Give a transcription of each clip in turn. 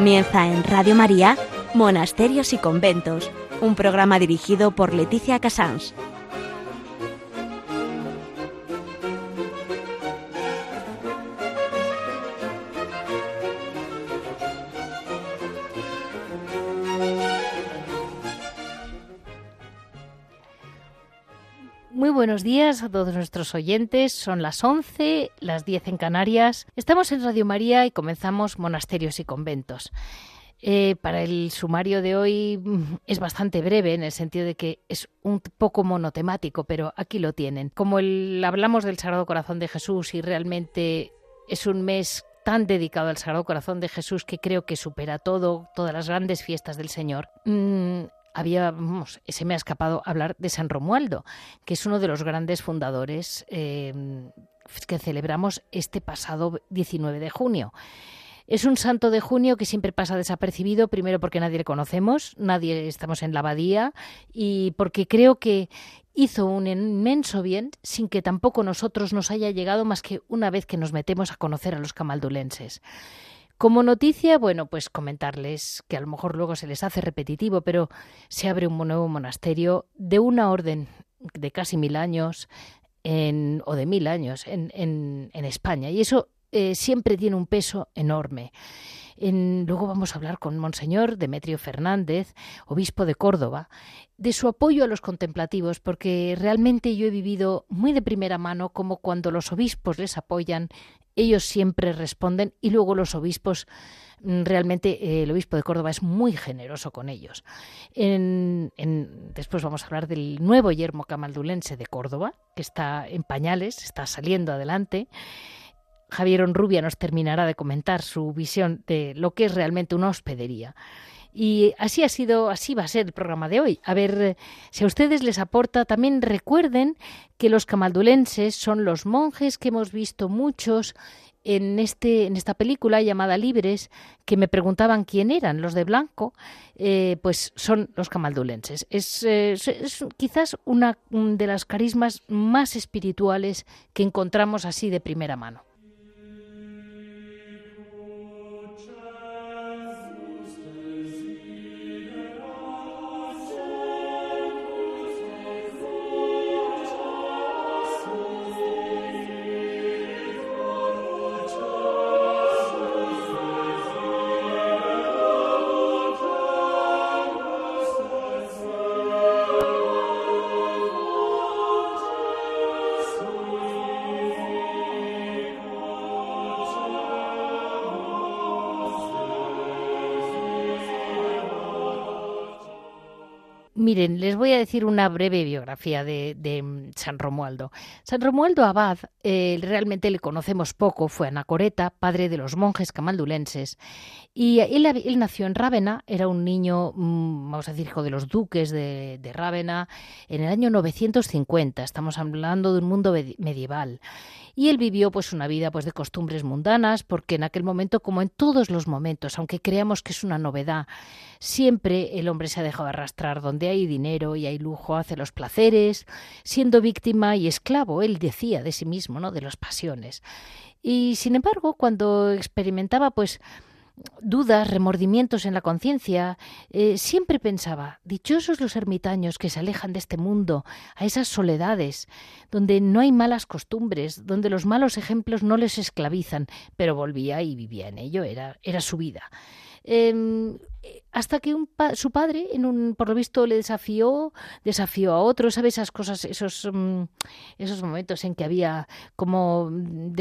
Comienza en Radio María, Monasterios y Conventos, un programa dirigido por Leticia Casans. Buenos días a todos nuestros oyentes. Son las 11, las 10 en Canarias. Estamos en Radio María y comenzamos Monasterios y Conventos. Eh, para el sumario de hoy mm, es bastante breve en el sentido de que es un poco monotemático, pero aquí lo tienen. Como hablamos del Sagrado Corazón de Jesús y realmente es un mes tan dedicado al Sagrado Corazón de Jesús que creo que supera todo, todas las grandes fiestas del Señor. Mm, había, se me ha escapado hablar de San Romualdo, que es uno de los grandes fundadores eh, que celebramos este pasado 19 de junio. Es un santo de junio que siempre pasa desapercibido, primero porque nadie le conocemos, nadie estamos en la abadía y porque creo que hizo un inmenso bien sin que tampoco nosotros nos haya llegado más que una vez que nos metemos a conocer a los camaldulenses. Como noticia, bueno, pues comentarles que a lo mejor luego se les hace repetitivo, pero se abre un nuevo monasterio de una orden de casi mil años en, o de mil años en, en, España. Y eso eh, siempre tiene un peso enorme. luego vamos a hablar con Monseñor Demetrio Fernández, obispo de Córdoba, de su apoyo a los contemplativos, porque realmente yo he vivido muy de primera mano como cuando los obispos les apoyan ellos siempre responden y luego los obispos mm, realmente eh, el obispo de Córdoba es muy generoso con ellos. después vamos a hablar del nuevo yermo camaldulense de Córdoba, que está en pañales, está saliendo adelante. Javier Onrubia nos terminará de comentar su visión de lo que es realmente una hospedería. Y así ha sido, así va a ser el programa de hoy. A ver eh, si a ustedes les aporta. También recuerden que los camaldulenses son los monjes que hemos visto muchos en, este, en esta película llamada Libres, que me preguntaban quién eran los de blanco, eh, pues son los camaldulenses. Es, eh, es, quizás una de las carismas más espirituales que encontramos así de primera mano. Voy a decir una breve biografía de, mm, San Romualdo. San Romualdo Abad eh, realmente le conocemos poco, fue anacoreta, padre de los monjes camaldulenses, y él, nació en Rávena, era un niño, mm, vamos a decir, hijo de los duques de, de Rávena, en el año 950, estamos hablando de un mundo medieval y él vivió pues una vida pues de costumbres mundanas porque en aquel momento como en todos los momentos aunque creamos que es una novedad siempre el hombre se ha dejado arrastrar donde hay dinero y hay lujo hace los placeres siendo víctima y esclavo él decía de sí mismo no de las pasiones. Y sin embargo cuando experimentaba pues dudas, remordimientos en la conciencia, eh, siempre pensaba, dichosos los ermitaños que se alejan de este mundo, a esas soledades, donde no hay malas costumbres, donde los malos ejemplos no les esclavizan, pero volvía y vivía en ello, era, era su vida. Em, hasta que su padre, en un, por lo visto, le desafió, desafió a otro, ¿sabe? Esas cosas, esos, mm, esos momentos en que había como mm,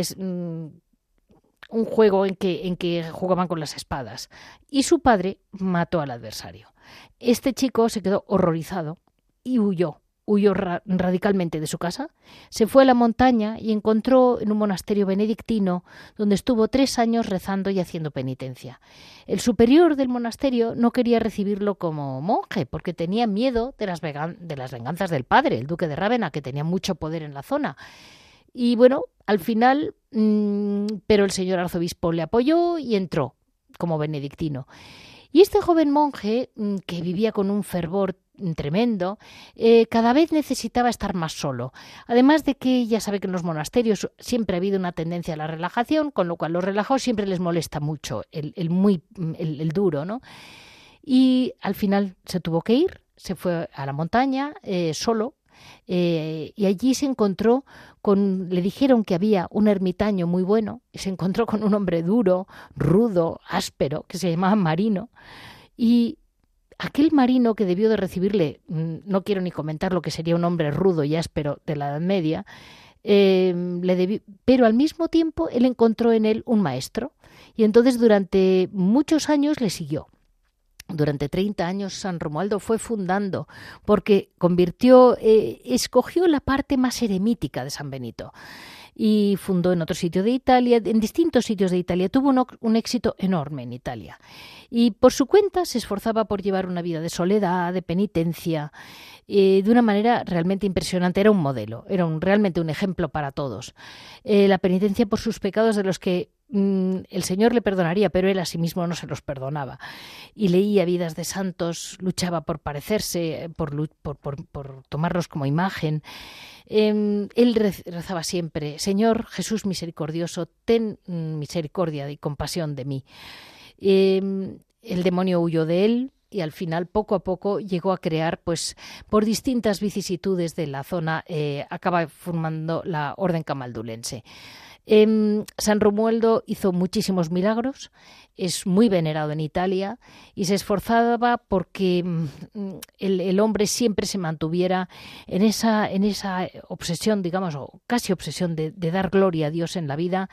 un juego en que, en que jugaban con las espadas. Y su padre mató al adversario. Este chico se quedó horrorizado y huyó. Huyó radicalmente de su casa, se fue a la montaña y encontró en un monasterio benedictino donde estuvo tres años rezando y haciendo penitencia. El superior del monasterio no quería recibirlo como monje porque tenía miedo de las, de las venganzas del padre, el duque de Rávena, que tenía mucho poder en la zona. Y bueno, al final, mm, pero el señor arzobispo le apoyó y entró como benedictino. Y este joven monje, mm, que vivía con un fervor tremendo, eh, cada vez necesitaba estar más solo. Además de que ya sabe que en los monasterios siempre ha habido una tendencia a la relajación, con lo cual los relajados siempre les molesta mucho el, muy el, duro, ¿no? Y al final se tuvo que ir, se fue a la montaña eh, solo eh, y allí se encontró con, le dijeron que había un ermitaño muy bueno, y se encontró con un hombre duro, rudo, áspero, que se llamaba Marino, y aquel marino que debió de recibirle, mm, no quiero ni comentar lo que sería un hombre rudo y áspero de la Edad Media, eh, le pero al mismo tiempo él encontró en él un maestro, y entonces durante muchos años le siguió. Durante 30 años San Romualdo fue fundando porque convirtió, eh, escogió la parte más eremítica de San Benito y fundó en otro sitio de Italia, en distintos sitios de Italia. Tuvo un, éxito enorme en Italia. Y por su cuenta se esforzaba por llevar una vida de soledad, de penitencia, eh, de una manera realmente impresionante. Era un modelo, era un, realmente un ejemplo para todos. Eh, la penitencia por sus pecados de los que el Señor le perdonaría, pero él a sí mismo no se los perdonaba. Y leía vidas de santos, luchaba por parecerse, eh, por, por, tomarlos como imagen. Em, él rezaba siempre, Señor Jesús misericordioso, ten mm, misericordia y compasión de mí. Em, el demonio huyó de él, y al final poco a poco llegó a crear pues por distintas vicisitudes de la zona eh, acaba formando la orden camaldulense Em, San Romualdo hizo muchísimos milagros, es muy venerado en Italia y se esforzaba porque mm, el, hombre siempre se mantuviera en esa, en esa obsesión, digamos, o casi obsesión de, de dar gloria a Dios en la vida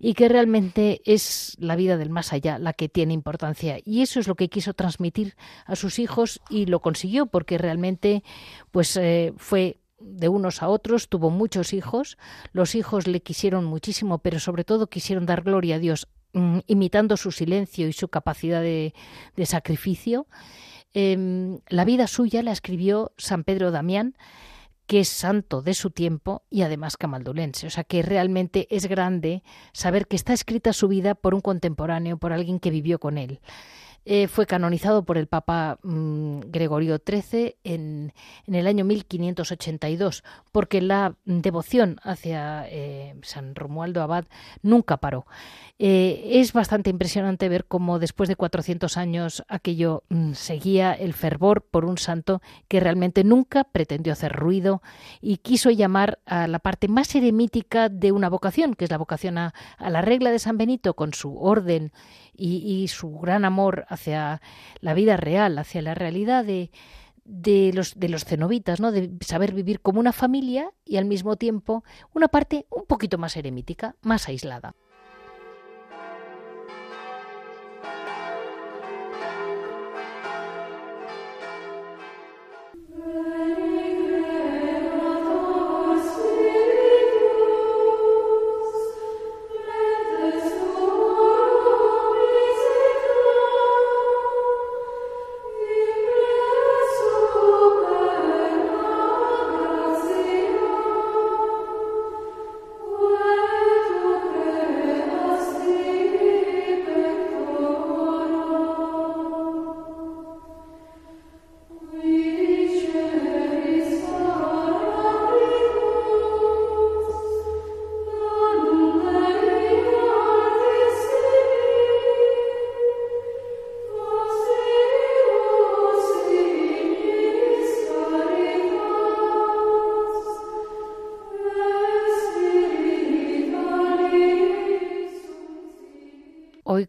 y que realmente es la vida del más allá la que tiene importancia. Y eso es lo que quiso transmitir a sus hijos y lo consiguió porque realmente pues eh, fue de unos a otros, tuvo muchos hijos, los hijos le quisieron muchísimo, pero sobre todo quisieron dar gloria a Dios, mm, imitando su silencio y su capacidad de, sacrificio. Em, la vida suya la escribió San Pedro Damián, que es santo de su tiempo y además camaldulense. O sea que realmente es grande saber que está escrita su vida por un contemporáneo, por alguien que vivió con él. Eh, fue canonizado por el Papa mm, Gregorio XIII en, el año 1582, porque la devoción hacia eh, San Romualdo Abad nunca paró. Eh, es bastante impresionante ver cómo después de 400 años aquello mm, seguía el fervor por un santo que realmente nunca pretendió hacer ruido y quiso llamar a la parte más eremítica de una vocación, que es la vocación a, a la regla de San Benito con su orden y, su gran amor hacia la vida real, hacia la realidad de, de los, de los cenobitas, ¿no? de saber vivir como una familia y al mismo tiempo una parte un poquito más eremítica, más aislada.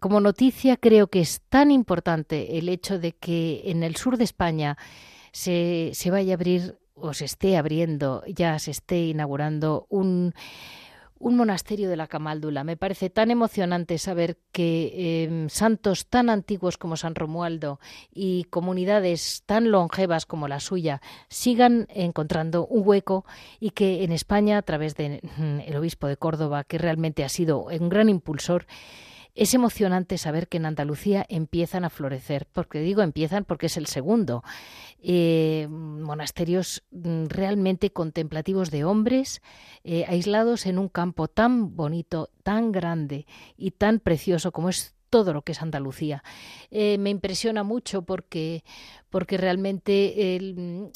Como noticia creo que es tan importante el hecho de que en el sur de España se, se vaya a abrir o se esté abriendo, ya se esté inaugurando un, un monasterio de la Camáldula. Me parece tan emocionante saber que em, santos tan antiguos como San Romualdo y comunidades tan longevas como la suya sigan encontrando un hueco y que en España, a través del mm, obispo de Córdoba, que realmente ha sido un gran impulsor, es emocionante saber que en Andalucía empiezan a florecer, porque digo empiezan porque es el segundo. Eh, monasterios mm, realmente contemplativos de hombres eh, aislados en un campo tan bonito, tan grande y tan precioso como es todo lo que es Andalucía. Eh, me impresiona mucho porque, porque realmente el,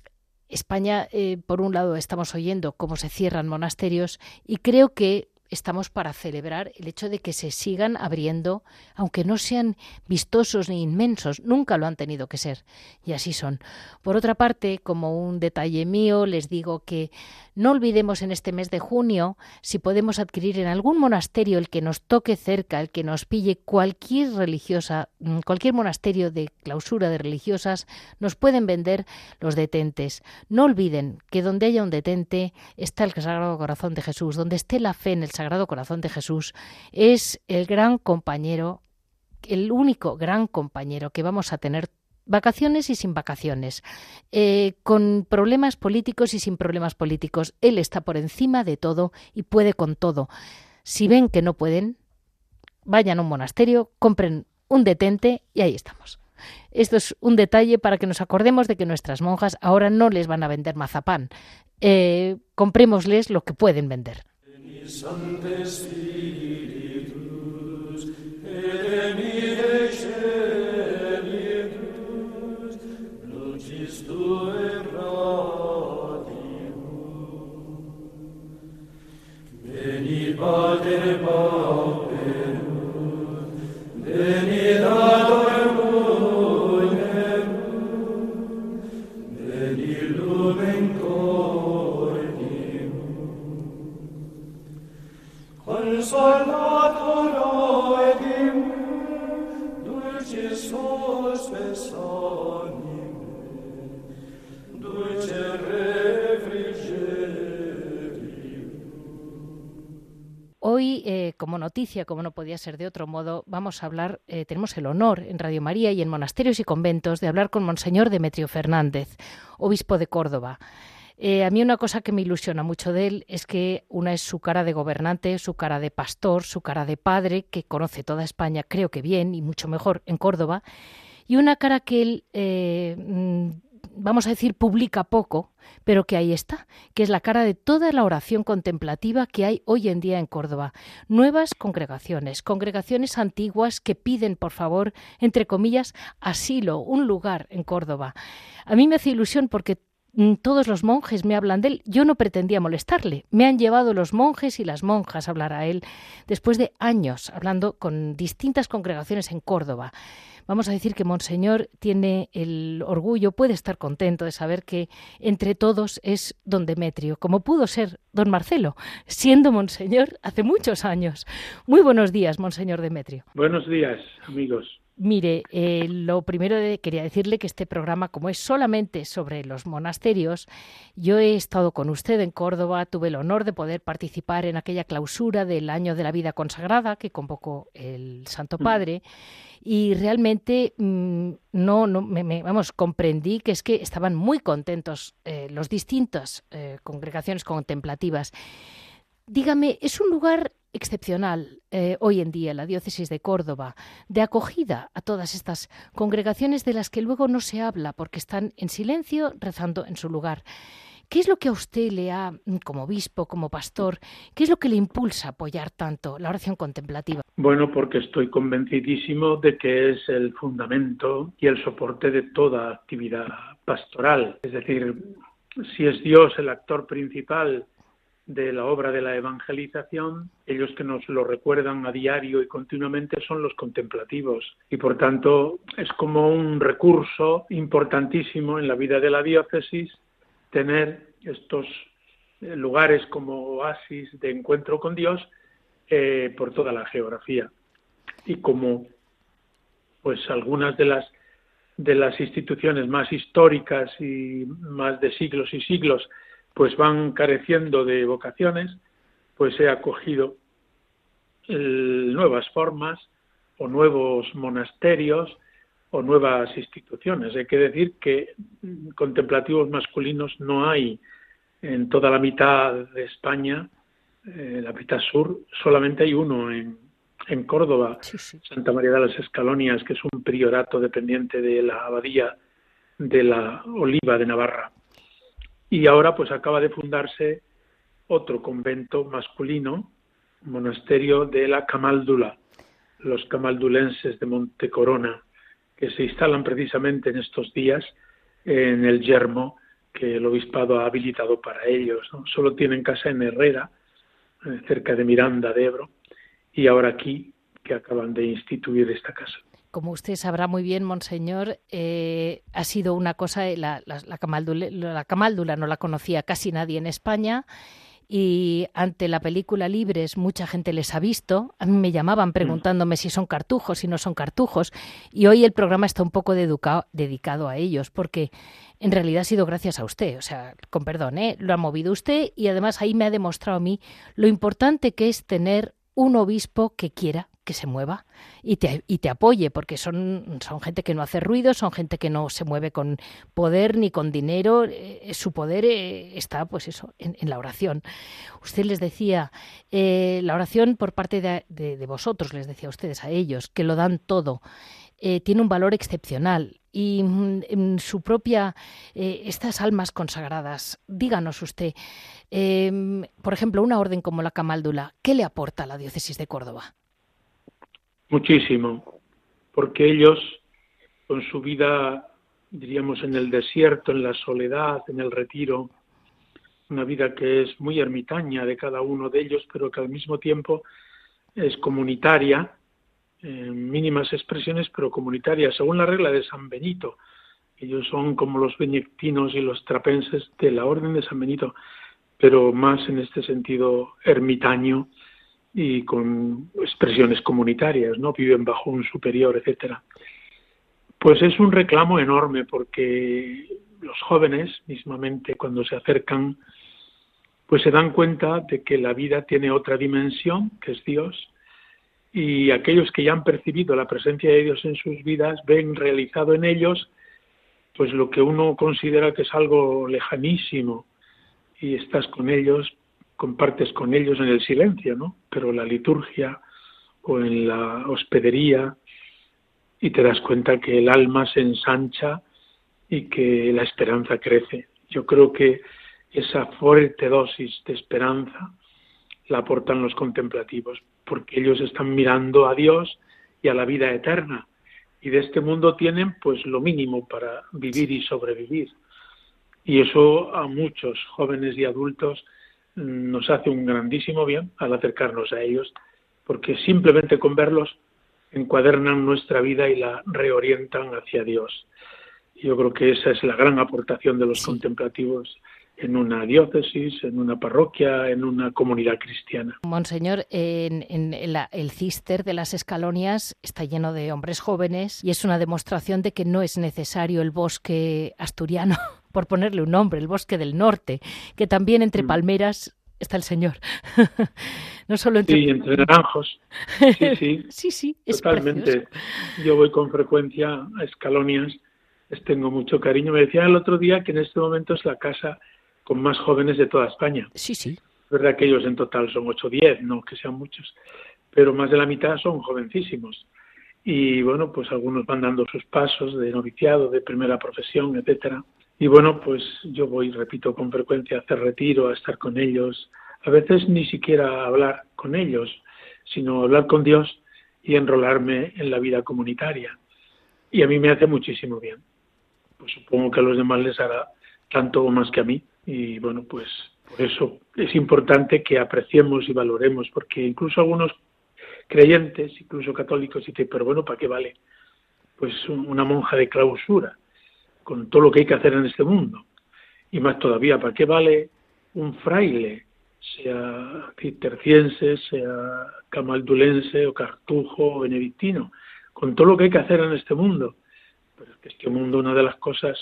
España, por un lado, estamos oyendo cómo se cierran monasterios y creo que estamos para celebrar el hecho de que se sigan abriendo, aunque no sean vistosos ni inmensos, nunca lo han tenido que ser, y así son. Por otra parte, como un detalle mío, les digo que no olvidemos en este mes de junio si podemos adquirir en algún monasterio el que nos toque cerca, el que nos pille cualquier religiosa, mm, cualquier monasterio de clausura de religiosas, nos pueden vender los detentes. No olviden que donde haya un detente está el Sagrado Corazón de Jesús, donde esté la fe en el Sagrado Corazón de Jesús, es el gran compañero, el único gran compañero que vamos a tener vacaciones y sin vacaciones, eh, con problemas políticos y sin problemas políticos. Él está por encima de todo y puede con todo. Si ven que no pueden, vayan a un monasterio, compren un detente y ahí estamos. Esto es un detalle para que nos acordemos de que nuestras monjas ahora no les van a vender mazapán. Eh, comprémosles lo que pueden vender. Sancte Spiritus, et emire lucis Tue radium. Veni, Pater Pauperum, veni, Dator, Hoy, eh, como noticia, como no podía ser de otro modo, vamos a hablar, eh, tenemos el honor en Radio María y en monasterios y conventos de hablar con Monseñor Demetrio Fernández, obispo de Córdoba. Eh, a mí una cosa que me ilusiona mucho de él es que una es su cara de gobernante, su cara de pastor, su cara de padre, que conoce toda España, creo que bien y mucho mejor en Córdoba, y una cara que él mm, vamos a decir, publica poco, pero que ahí está, que es la cara de toda la oración contemplativa que hay hoy en día en Córdoba. Nuevas congregaciones, congregaciones antiguas que piden, por favor, entre comillas, asilo, un lugar en Córdoba. A mí me hace ilusión porque todos los monjes me hablan de él. Yo no pretendía molestarle. Me han llevado los monjes y las monjas a hablar a él después de años hablando con distintas congregaciones en Córdoba vamos a decir que Monseñor tiene el orgullo, puede estar contento de saber que entre todos es don Demetrio, como pudo ser don Marcelo, siendo Monseñor hace muchos años. Muy buenos días, Monseñor Demetrio. Buenos días, amigos. Mire, eh, lo primero quería decirle que este programa, como es solamente sobre los monasterios, yo he estado con usted en Córdoba, tuve el honor de poder participar en aquella clausura del año de la vida consagrada que convocó el Santo mm. Padre y realmente mm, no, no me, vamos, comprendí que es que estaban muy contentos eh, los distintas eh, congregaciones contemplativas. Dígame, ¿es un lugar excepcional eh, hoy en día la diócesis de Córdoba de acogida a todas estas congregaciones de las que luego no se habla porque están en silencio rezando en su lugar. ¿Qué es lo que a usted le ha, como obispo, como pastor, qué es lo que le impulsa a apoyar tanto la oración contemplativa? Bueno, porque estoy convencidísimo de que es el fundamento y el soporte de toda actividad pastoral. Es decir, si es Dios el actor principal de la obra de la evangelización, ellos que nos lo recuerdan a diario y continuamente son los contemplativos. Y por tanto es como un recurso importantísimo en la vida de la diócesis tener estos eh, lugares como oasis de encuentro con Dios eh, por toda la geografía. Y como pues algunas de las de las instituciones más históricas y más de siglos y siglos pues van careciendo de vocaciones, pues he acogido nuevas formas o nuevos monasterios o nuevas instituciones. Hay que decir que contemplativos masculinos no hay en toda la mitad de España, en la mitad sur, solamente hay uno en, en Córdoba, Santa María de las Escalonias, que es un priorato dependiente de la abadía de la Oliva de Navarra. Y ahora pues acaba de fundarse otro convento masculino, monasterio de la Camaldula, los camaldulenses de Montecorona, que se instalan precisamente en estos días en el yermo que el obispado ha habilitado para ellos. Solo tienen casa en Herrera, eh, cerca de Miranda de Ebro, y ahora aquí, que acaban de instituir esta casa. Como usted sabrá muy bien, Monseñor, eh, ha sido una cosa, la, la, la, camáldula, no la conocía casi nadie en España y ante la película Libres mucha gente les ha visto. A mí me llamaban preguntándome si son cartujos, si no son cartujos. Y hoy el programa está un poco dedicado a ellos porque en realidad ha sido gracias a usted. O sea, con perdón, ¿eh? lo ha movido usted y además ahí me ha demostrado a mí lo importante que es tener un obispo que quiera que se mueva y te, y te apoye, porque son, son gente que no hace ruido, son gente que no se mueve con poder ni con dinero, eh, su poder eh, está pues eso, en, la oración. Usted les decía, eh, la oración por parte de, de, vosotros, les decía a ustedes, a ellos, que lo dan todo, tiene un valor excepcional y mm, en su propia, estas almas consagradas, díganos usted, por ejemplo, una orden como la Camaldula, ¿qué le aporta a la diócesis de Córdoba? Muchísimo, porque ellos, con su vida, diríamos, en el desierto, en la soledad, en el retiro, una vida que es muy ermitaña de cada uno de ellos, pero que al mismo tiempo es comunitaria, en mínimas expresiones, pero comunitaria, según la regla de San Benito. Ellos son como los benedictinos y los trapenses de la Orden de San Benito, pero más en este sentido ermitaño, y con expresiones comunitarias, ¿no? Viven bajo un superior, etcétera. Pues es un reclamo enorme porque los jóvenes, mismamente cuando se acercan, pues se dan cuenta de que la vida tiene otra dimensión, que es Dios, y aquellos que ya han percibido la presencia de Dios en sus vidas ven realizado en ellos pues lo que uno considera que es algo lejanísimo y estás con ellos compartes con ellos en el silencio, ¿no? Pero la liturgia o en la hospedería y te das cuenta que el alma se ensancha y que la esperanza crece. Yo creo que esa fuerte dosis de esperanza la aportan los contemplativos, porque ellos están mirando a Dios y a la vida eterna, y de este mundo tienen pues lo mínimo para vivir y sobrevivir. Y eso a muchos jóvenes y adultos nos hace un grandísimo bien al acercarnos a ellos, porque simplemente con verlos encuadernan nuestra vida y la reorientan hacia Dios. Yo creo que esa es la gran aportación de los contemplativos en una diócesis, en una parroquia, en una comunidad cristiana. Monseñor, en, el cister de las escalonias está lleno de hombres jóvenes y es una demostración de que no es necesario el bosque asturiano, por ponerle un nombre, el bosque del norte, que también entre mm. palmeras está el Señor. no solo entre... Sí, entre naranjos. Sí, sí. sí, sí, Totalmente. Yo voy con frecuencia a Escalonias, les tengo mucho cariño. Me decían el otro día que en este momento es la casa con más jóvenes de toda España. Sí, sí. Es verdad que ellos en total son 8 o 10, no que sean muchos, pero más de la mitad son jovencísimos. Y bueno, pues algunos van dando sus pasos de noviciado, de primera profesión, etcétera. Y bueno, pues yo voy, repito, con frecuencia a hacer retiro, a estar con ellos, a veces ni siquiera hablar con ellos, sino hablar con Dios y enrolarme en la vida comunitaria. Y a mí me hace muchísimo bien. Pues supongo que a los demás les hará tanto o más que a mí y bueno, pues por eso es importante que apreciemos y valoremos, porque incluso algunos creyentes, incluso católicos, dicen, pero bueno, ¿para qué vale? Pues una monja de clausura, con todo lo que hay que hacer en este mundo. Y más todavía, ¿para qué vale un fraile, sea cisterciense, sea camaldulense o cartujo o benedictino, con todo lo que hay que hacer en este mundo? Pero es que este mundo, una de las cosas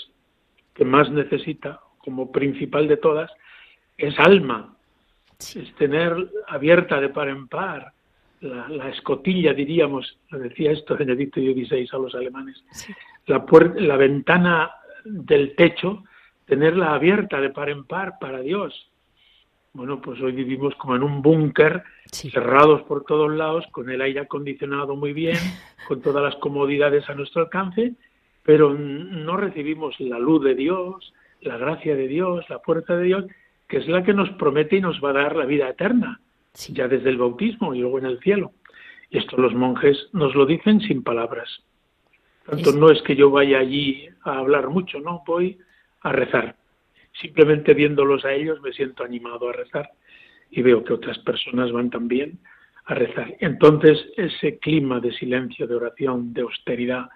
que más necesita como principal de todas, es alma, es tener abierta de par en par la, escotilla, diríamos, lo decía esto Benedicto XVI a los alemanes, la, la ventana del techo, tenerla abierta de par en par para Dios. Bueno, pues hoy vivimos como en un búnker, cerrados por todos lados, con el aire acondicionado muy bien, con todas las comodidades a nuestro alcance, pero no recibimos la luz de Dios, la gracia de Dios, la fuerza de Dios, que es la que nos promete y nos va a dar la vida eterna, ya desde el bautismo y luego en el cielo. Y esto los monjes nos lo dicen sin palabras. Tanto no es que yo vaya allí a hablar mucho, no, voy a rezar. Simplemente viéndolos a ellos me siento animado a rezar y veo que otras personas van también a rezar. Entonces ese clima de silencio, de oración, de austeridad,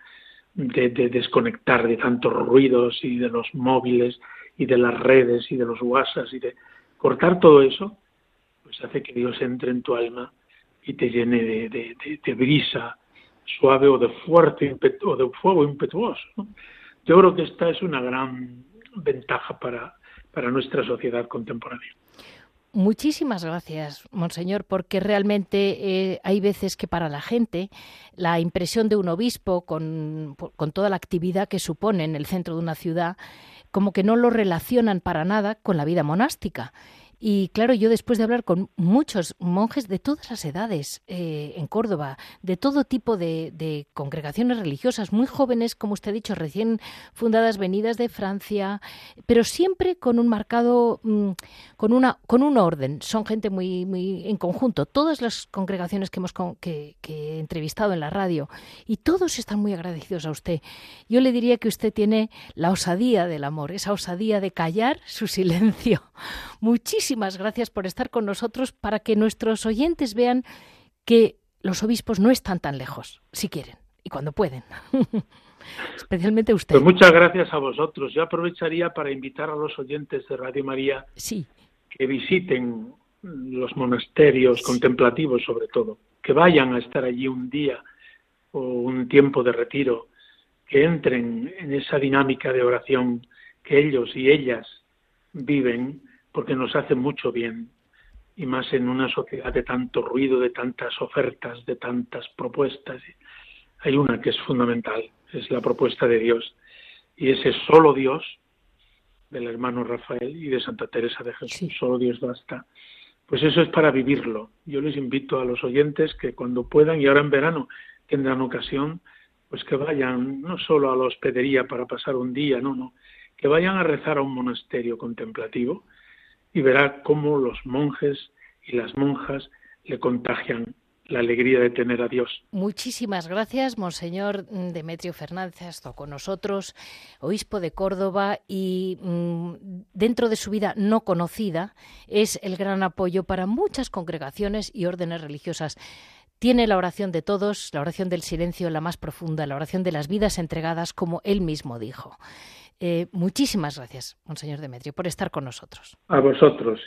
de, desconectar de tantos ruidos y de los móviles y de las redes y de los WhatsApp y de cortar todo eso, pues hace que Dios entre en tu alma y te llene de, brisa suave o de fuerte o de fuego impetuoso. Yo creo que esta es una gran ventaja para, para nuestra sociedad contemporánea. Muchísimas gracias, Monseñor, porque realmente eh, hay veces que para la gente la impresión de un obispo con, con, toda la actividad que supone en el centro de una ciudad, como que no lo relacionan para nada con la vida monástica. Y claro, yo después de hablar con muchos monjes de todas las edades eh, en Córdoba, de todo tipo de, congregaciones religiosas, muy jóvenes, como usted ha dicho, recién fundadas, venidas de Francia, pero siempre con un marcado, mm, con una, con un orden. Son gente muy, muy en conjunto. Todas las congregaciones que hemos que, que he entrevistado en la radio y todos están muy agradecidos a usted. Yo le diría que usted tiene la osadía del amor, esa osadía de callar su silencio. Muchísimo muchísimas gracias por estar con nosotros para que nuestros oyentes vean que los obispos no están tan lejos, si quieren y cuando pueden. Especialmente usted. Pues muchas gracias a vosotros. Yo aprovecharía para invitar a los oyentes de Radio María sí. que visiten los monasterios contemplativos sobre todo, que vayan a estar allí un día o un tiempo de retiro, que entren en esa dinámica de oración que ellos y ellas viven porque nos hace mucho bien y más en una sociedad de tanto ruido, de tantas ofertas, de tantas propuestas. Hay una que es fundamental, es la propuesta de Dios y ese solo Dios del hermano Rafael y de Santa Teresa de Jesús, solo Dios basta. Pues eso es para vivirlo. Yo les invito a los oyentes que cuando puedan y ahora en verano tendrán ocasión, pues que vayan no solo a la hospedería para pasar un día, no, no, que vayan a rezar a un monasterio contemplativo y verá cómo los monjes y las monjas le contagian la alegría de tener a Dios. Muchísimas gracias, Monseñor Demetrio Fernández, ha con nosotros, obispo de Córdoba, y mm, dentro de su vida no conocida es el gran apoyo para muchas congregaciones y órdenes religiosas. Tiene la oración de todos, la oración del silencio, la más profunda, la oración de las vidas entregadas, como él mismo dijo. Eh, muchísimas gracias, Monseñor Demetrio, por estar con nosotros. A vosotros.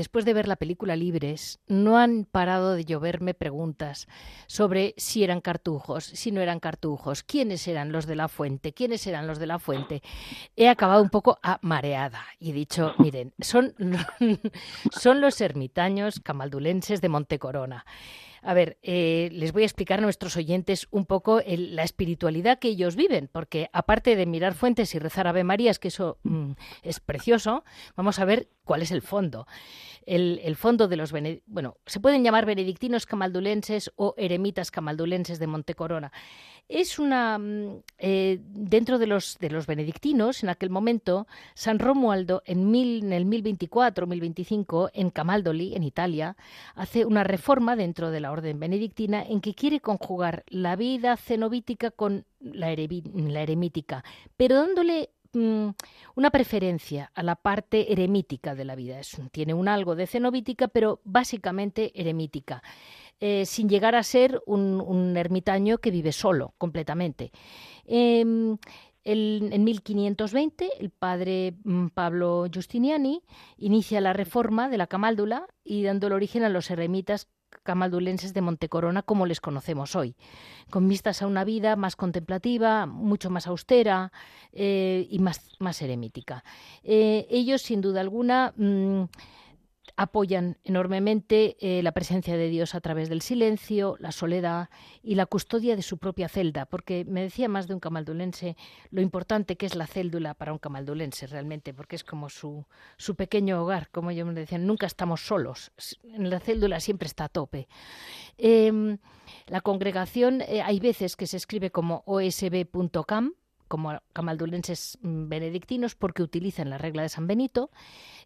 Después de ver la película Libres, no han parado de lloverme preguntas sobre si eran cartujos, si no eran cartujos, quiénes eran los de la fuente, quiénes eran los de la fuente. He acabado un poco mareada y he dicho, miren, son, son los ermitaños camaldulenses de Montecorona. A ver, eh, les voy a explicar a nuestros oyentes un poco la espiritualidad que ellos viven, porque aparte de mirar fuentes y rezar Ave Marías, que eso mm, es precioso, vamos a ver cuál es el fondo. El, fondo de los, bueno, se pueden llamar benedictinos camaldulenses o eremitas camaldulenses de Montecorona. Es una, mm, eh, dentro de los, de los benedictinos, en aquel momento, San Romualdo, en, mil, en el 1024, 1025, en Camaldoli, en Italia, hace una reforma dentro de la orden benedictina en que quiere conjugar la vida cenobítica con la, eremítica, pero dándole mm, una preferencia a la parte eremítica de la vida. tiene un algo de cenobítica, pero básicamente eremítica. Eh, sin llegar a ser un, ermitaño que vive solo completamente. Em, en 1520, el padre mm, Pablo Giustiniani inicia la reforma de la camáldula y dando origen a los eremitas camaldulenses de Montecorona como les conocemos hoy, con vistas a una vida más contemplativa, mucho más austera eh, y más, más eremítica. Eh, ellos, sin duda alguna, mm, apoyan enormemente eh, la presencia de Dios a través del silencio, la soledad y la custodia de su propia celda, porque me decía más de un camaldulense lo importante que es la céldula para un camaldulense realmente, porque es como su, su pequeño hogar, como ellos me decían, nunca estamos solos, en la céldula siempre está a tope. Em, la congregación, eh, hay veces que se escribe como osb.cam, como camaldulenses mm, benedictinos porque utilizan la regla de San Benito,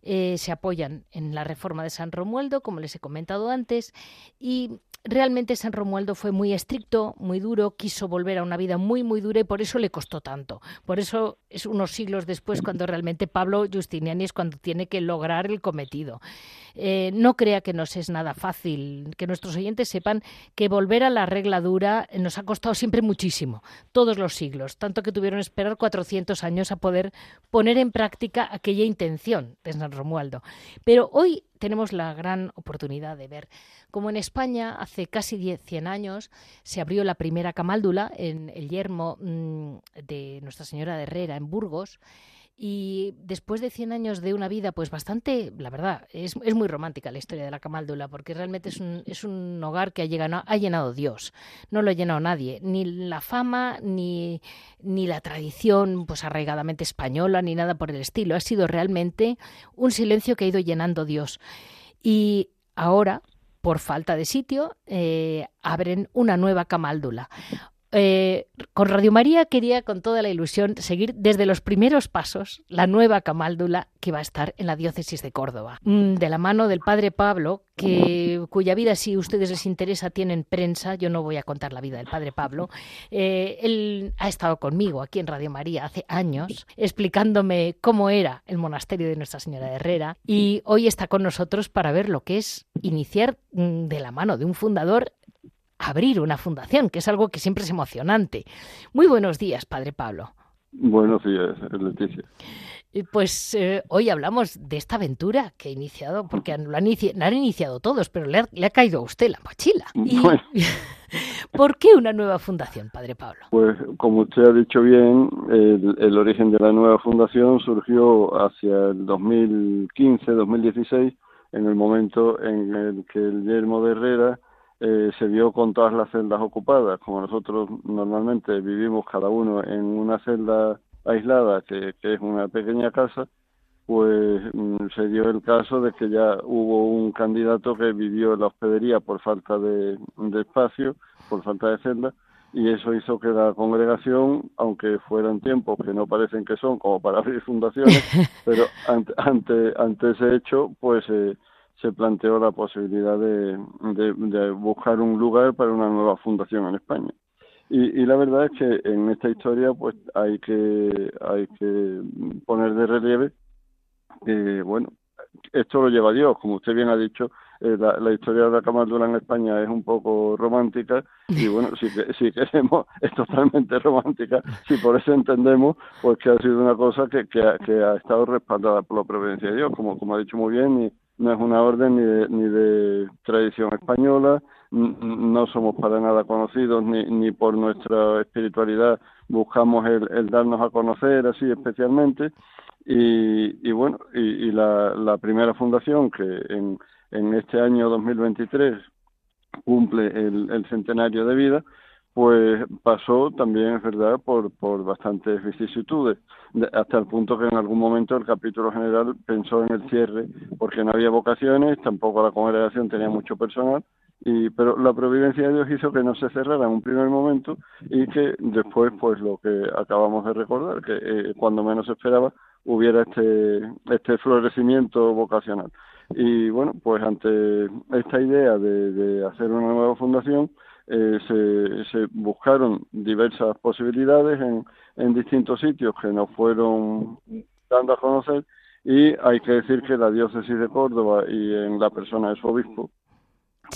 eh, se apoyan en la reforma de San Romualdo, como les he comentado antes, y realmente San Romualdo fue muy estricto, muy duro, quiso volver a una vida muy, muy dura y por eso le costó tanto. Por eso es unos siglos después cuando realmente Pablo Justiniani es cuando tiene que lograr el cometido. Eh, no crea que nos es nada fácil, que nuestros oyentes sepan que volver a la regla dura nos ha costado siempre muchísimo, todos los siglos, tanto que tuvieron que esperar 400 años a poder poner en práctica aquella intención de San Romualdo. Pero hoy tenemos la gran oportunidad de ver cómo en España hace casi 10, 100 años se abrió la primera camáldula en el yermo mm, de Nuestra Señora de Herrera en Burgos y después de 100 años de una vida, pues bastante, la verdad, es, es muy romántica la historia de la Camáldula, porque realmente es un, es un hogar que ha, llegado, ha llenado Dios. No lo ha llenado nadie, ni la fama, ni, ni la tradición pues arraigadamente española, ni nada por el estilo. Ha sido realmente un silencio que ha ido llenando Dios. Y ahora, por falta de sitio, eh, abren una nueva camáldula. Eh, con Radio María quería con toda la ilusión seguir desde los primeros pasos la nueva camáldula que va a estar en la diócesis de Córdoba, mm, de la mano del padre Pablo, cuya vida si a ustedes les interesa tienen prensa, yo no voy a contar la vida del padre Pablo, eh, él ha estado conmigo aquí en Radio María hace años explicándome cómo era el monasterio de Nuestra Señora de Herrera y hoy está con nosotros para ver lo que es iniciar mm, de la mano de un fundador abrir una fundación, que es algo que siempre es emocionante. Muy buenos días, Padre Pablo. Buenos días, Leticia. Pues eh, hoy hablamos de esta aventura que ha iniciado, porque lo han, iniciado todos, pero le ha, caído a usted la mochila. ¿Por qué una nueva fundación, Padre Pablo? Pues como usted ha dicho bien, el, el origen de la nueva fundación surgió hacia el 2015-2016, en el momento en el que el yermo de Herrera eh, se vio con todas las celdas ocupadas, como nosotros normalmente vivimos cada uno en una celda aislada, que, es una pequeña casa, pues mm, se dio el caso de que ya hubo un candidato que vivió en la hospedería por falta de, espacio, por falta de celda, y eso hizo que la congregación, aunque fueran tiempos que no parecen que son como para abrir fundaciones, pero ante, ante, ante ese hecho, pues eh, se planteó la posibilidad de, de, buscar un lugar para una nueva fundación en España. Y, la verdad es que en esta historia pues hay que hay que poner de relieve que bueno esto lo lleva Dios como usted bien ha dicho eh, la, la, historia de la camaldula en España es un poco romántica y bueno si, si queremos es totalmente romántica si por eso entendemos pues que ha sido una cosa que, que, ha, que ha estado respaldada por la providencia de Dios como como ha dicho muy bien y no es una orden ni de, ni de tradición española, no somos para nada conocidos ni, ni por nuestra espiritualidad buscamos el, el darnos a conocer así especialmente. Y, y bueno, y, y la, la, primera fundación que en, en este año 2023 cumple el, el centenario de vida, pues pasó también, es verdad, por, por bastantes vicisitudes, hasta el punto que en algún momento el capítulo general pensó en el cierre, porque no había vocaciones, tampoco la congregación tenía mucho personal, y pero la providencia de Dios hizo que no se cerrara en un primer momento y que después, pues lo que acabamos de recordar, que eh, cuando menos esperaba hubiera este, este florecimiento vocacional. Y bueno, pues ante esta idea de, de hacer una nueva fundación, eh, se, buscaron diversas posibilidades en, en distintos sitios que nos fueron dando a conocer y hay que decir que la diócesis de Córdoba y en la persona de su obispo,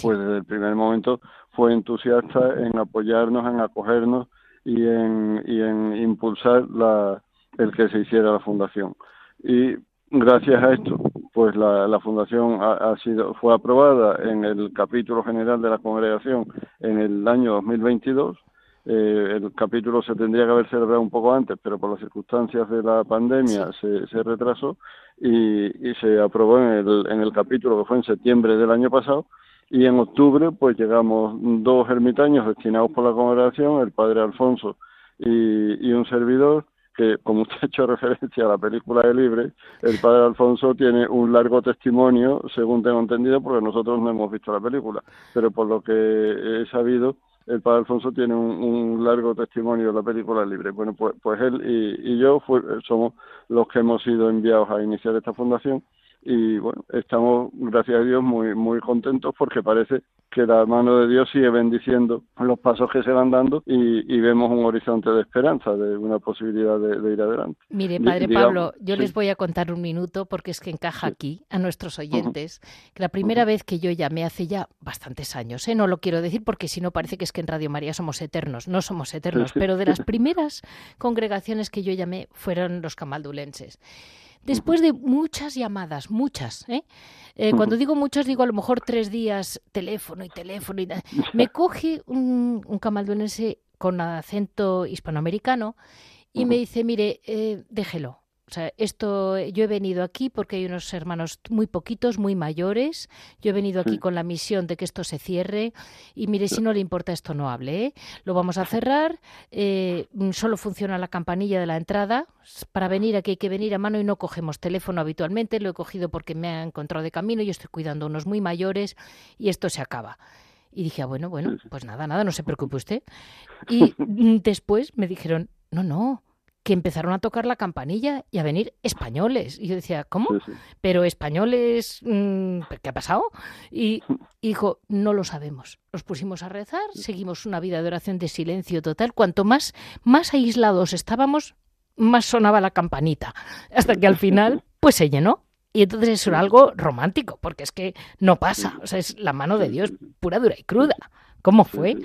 pues desde el primer momento fue entusiasta en apoyarnos, en acogernos y en, y en impulsar la, el que se hiciera la fundación. Y gracias a esto, pues la, fundación ha, sido fue aprobada en el capítulo general de la congregación en el año 2022 eh, el capítulo se tendría que haber celebrado un poco antes, pero por las circunstancias de la pandemia se, se, retrasó y, y, se aprobó en el, en el capítulo que fue en septiembre del año pasado. Y en octubre pues llegamos dos ermitaños destinados por la congregación, el padre Alfonso y, y un servidor que, como usted ha hecho referencia a la película de Libre, el padre Alfonso tiene un largo testimonio, según tengo entendido, porque nosotros no hemos visto la película, pero por lo que he sabido, el padre Alfonso tiene un, largo testimonio de la película Libre. Bueno, pues, pues él y, yo somos los que hemos sido enviados a iniciar esta fundación y bueno, estamos, gracias a Dios, muy, muy contentos porque parece que la mano de Dios sigue bendiciendo los pasos que se van dando y, vemos un horizonte de esperanza, de una posibilidad de, ir adelante. Mire, Padre Pablo, yo les voy a contar un minuto porque es que encaja aquí a nuestros oyentes, que la primera vez que yo llamé hace ya bastantes años, ¿eh? no lo quiero decir porque si no parece que es que en Radio María somos eternos, no somos eternos, pero de las primeras congregaciones que yo llamé fueron los camaldulenses después de muchas llamadas, muchas. ¿eh? Eh, cuando digo muchas, digo a lo mejor tres días, teléfono y teléfono. Y me coge un, un camalduense con acento hispanoamericano y me dice, mire, eh, déjelo, o sea, esto, yo he venido aquí porque hay unos hermanos muy poquitos, muy mayores. Yo he venido aquí con la misión de que esto se cierre. Y mire, si no le importa, esto no hable. ¿eh? Lo vamos a cerrar. Eh, solo funciona la campanilla de la entrada. Para venir aquí hay que venir a mano y no cogemos teléfono habitualmente. Lo he cogido porque me ha encontrado de camino. Yo estoy cuidando a unos muy mayores y esto se acaba. Y dije, ah, bueno, bueno, pues nada, nada, no se preocupe usted. Y después me dijeron, no, no, que empezaron a tocar la campanilla y a venir españoles. Y yo decía, ¿cómo? Pero españoles, mm, ¿qué ha pasado? Y, dijo, no lo sabemos. Nos pusimos a rezar, seguimos una vida de oración de silencio total. Cuanto más, más aislados estábamos, más sonaba la campanita. Hasta que al final, pues se llenó. Y entonces eso era algo romántico, porque es que no pasa. O sea, es la mano de Dios pura, dura y cruda. ¿Cómo fue?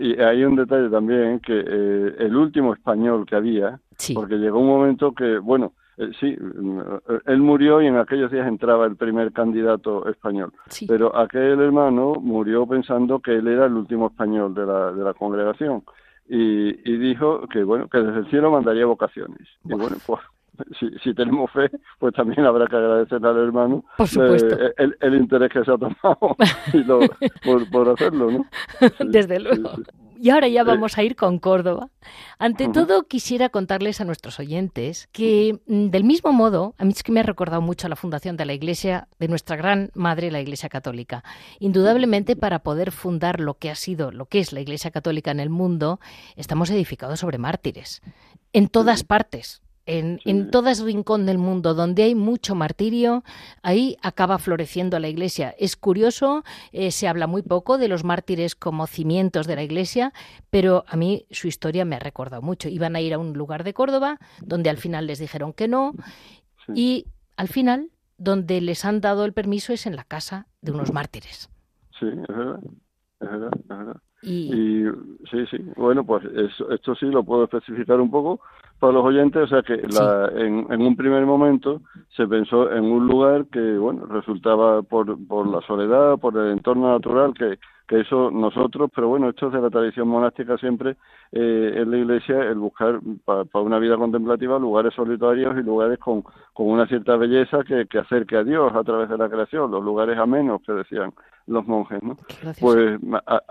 y hay un detalle también que eh, el último español que había, porque llegó un momento que, bueno, eh, sí, eh, él murió y en aquellos días entraba el primer candidato español, pero aquel hermano murió pensando que él era el último español de la, de la congregación. Y, y dijo que bueno que desde el cielo mandaría vocaciones. Y bueno pues si, tenemos fe, pues también habrá que agradecerle al hermano eh, el, interés que se ha tomado por, hacerlo, ¿no? Desde luego. Y ahora ya vamos a ir con Córdoba. Ante todo, quisiera contarles a nuestros oyentes que, mm, del mismo modo, a mí es que me ha recordado mucho a la fundación de la Iglesia, de nuestra gran madre, la Iglesia Católica. Indudablemente, para poder fundar lo que ha sido, lo que es la Iglesia Católica en el mundo, estamos edificados sobre mártires. En todas partes en, todo ese rincón del mundo donde hay mucho martirio, ahí acaba floreciendo la Iglesia. Es curioso, eh, se habla muy poco de los mártires como cimientos de la Iglesia, pero a mí su historia me ha recordado mucho. Iban a ir a un lugar de Córdoba donde al final les dijeron que no y al final donde les han dado el permiso es en la casa de unos mártires. Sí, es verdad, es verdad, es verdad. Y... sí, sí, bueno, pues esto sí lo puedo especificar un poco para los oyentes, o sea que la, en, en, un primer momento se pensó en un lugar que, bueno, resultaba por, por la soledad, por el entorno natural, que, que eso nosotros, pero bueno, esto es de la tradición monástica siempre eh, en la iglesia, el buscar para una vida contemplativa lugares solitarios y lugares con, con una cierta belleza que, que acerque a Dios a través de la creación, los lugares amenos que decían los monjes, ¿no? Pues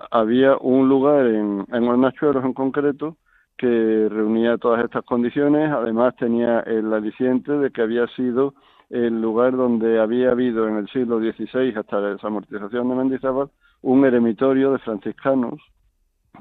había un lugar en, en Hornachuelos en concreto, que reunía todas estas condiciones, además tenía el aliciente de que había sido el lugar donde había habido en el siglo XVI, hasta la desamortización de Mendizábal, un eremitorio de franciscanos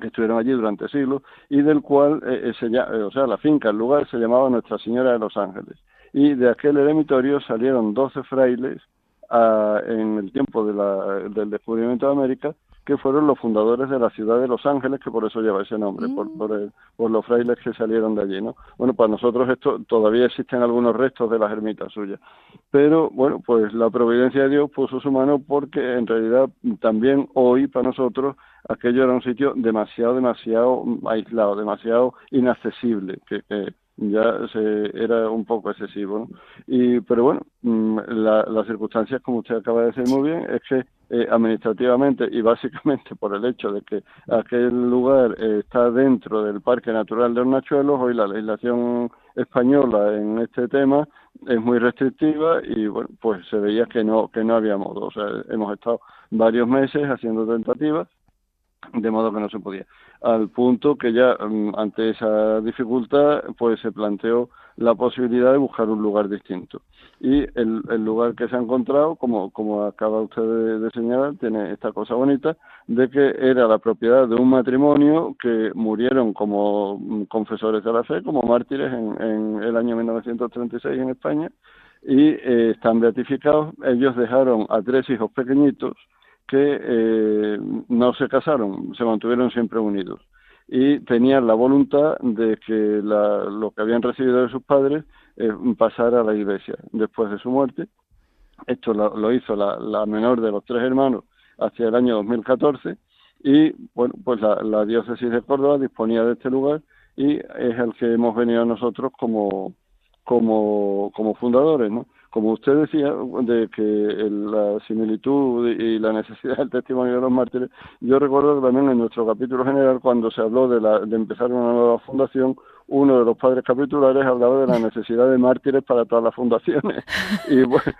que estuvieron allí durante siglos y del cual, eh, se, eh, o sea, la finca, el lugar se llamaba Nuestra Señora de los Ángeles. Y de aquel eremitorio salieron doce frailes ah, en el tiempo de la, del descubrimiento de América que fueron los fundadores de la ciudad de Los Ángeles, que por eso lleva ese nombre, por, mm. por, por, los frailes que salieron de allí, ¿no? Bueno, para nosotros esto todavía existen algunos restos de las ermitas suyas, pero bueno, pues la providencia de Dios puso su mano porque en realidad también hoy para nosotros aquello era un sitio demasiado, demasiado aislado, demasiado inaccesible, que, ya se, era un poco excesivo. ¿no? Y, pero bueno, mm, las circunstancias, como usted acaba de decir muy bien, es que eh, administrativamente y básicamente por el hecho de que aquel lugar eh, está dentro del Parque Natural de Hornachuelos, hoy la legislación española en este tema es muy restrictiva y bueno, pues se veía que no que no había modo, o sea, hemos estado varios meses haciendo tentativas de modo que no se podía. Al punto que ya mm, ante esa dificultad, pues se planteó la posibilidad de buscar un lugar distinto. Y el, lugar que se ha encontrado, como, como acaba usted de, señalar, tiene esta cosa bonita de que era la propiedad de un matrimonio que murieron como mm, confesores de la fe, como mártires en, en el año 1936 en España, y eh, están beatificados. Ellos dejaron a tres hijos pequeñitos, que eh, no se casaron, se mantuvieron siempre unidos y tenían la voluntad de que lo que habían recibido de sus padres eh, pasara a la iglesia después de su muerte. Esto lo, hizo la, menor de los tres hermanos hacia el año 2014 y pues la, la diócesis de Córdoba disponía de este lugar y es el que hemos venido nosotros como como como fundadores, ¿no? Como usted decía, de que la similitud y la necesidad del testimonio de los mártires, yo recuerdo que también en nuestro capítulo general, cuando se habló de, la, de empezar una nueva fundación, uno de los padres capitulares hablaba de la necesidad de mártires para todas las fundaciones. Y bueno,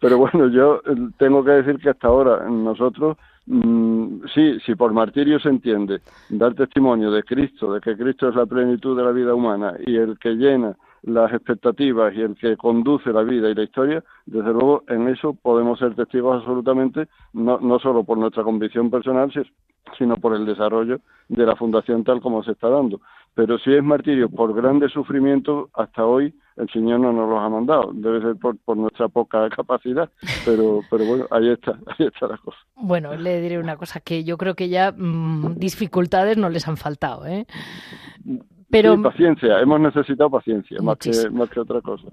pero, bueno, yo tengo que decir que hasta ahora nosotros mm, sí, si por martirio se entiende dar testimonio de Cristo, de que Cristo es la plenitud de la vida humana y el que llena las expectativas y el que conduce la vida y la historia, desde luego en eso podemos ser testigos absolutamente, no, no solo por nuestra convicción personal, sino por el desarrollo de la fundación tal como se está dando. Pero si es martirio por grandes sufrimientos, hasta hoy el Señor no nos los ha mandado. Debe ser por, por nuestra poca capacidad, pero, pero bueno, ahí está, ahí está la cosa. Bueno, le diré una cosa, que yo creo que ya mm, dificultades no les han faltado, ¿eh? Pero, paciencia, hemos necesitado paciencia, más que, más que otra cosa.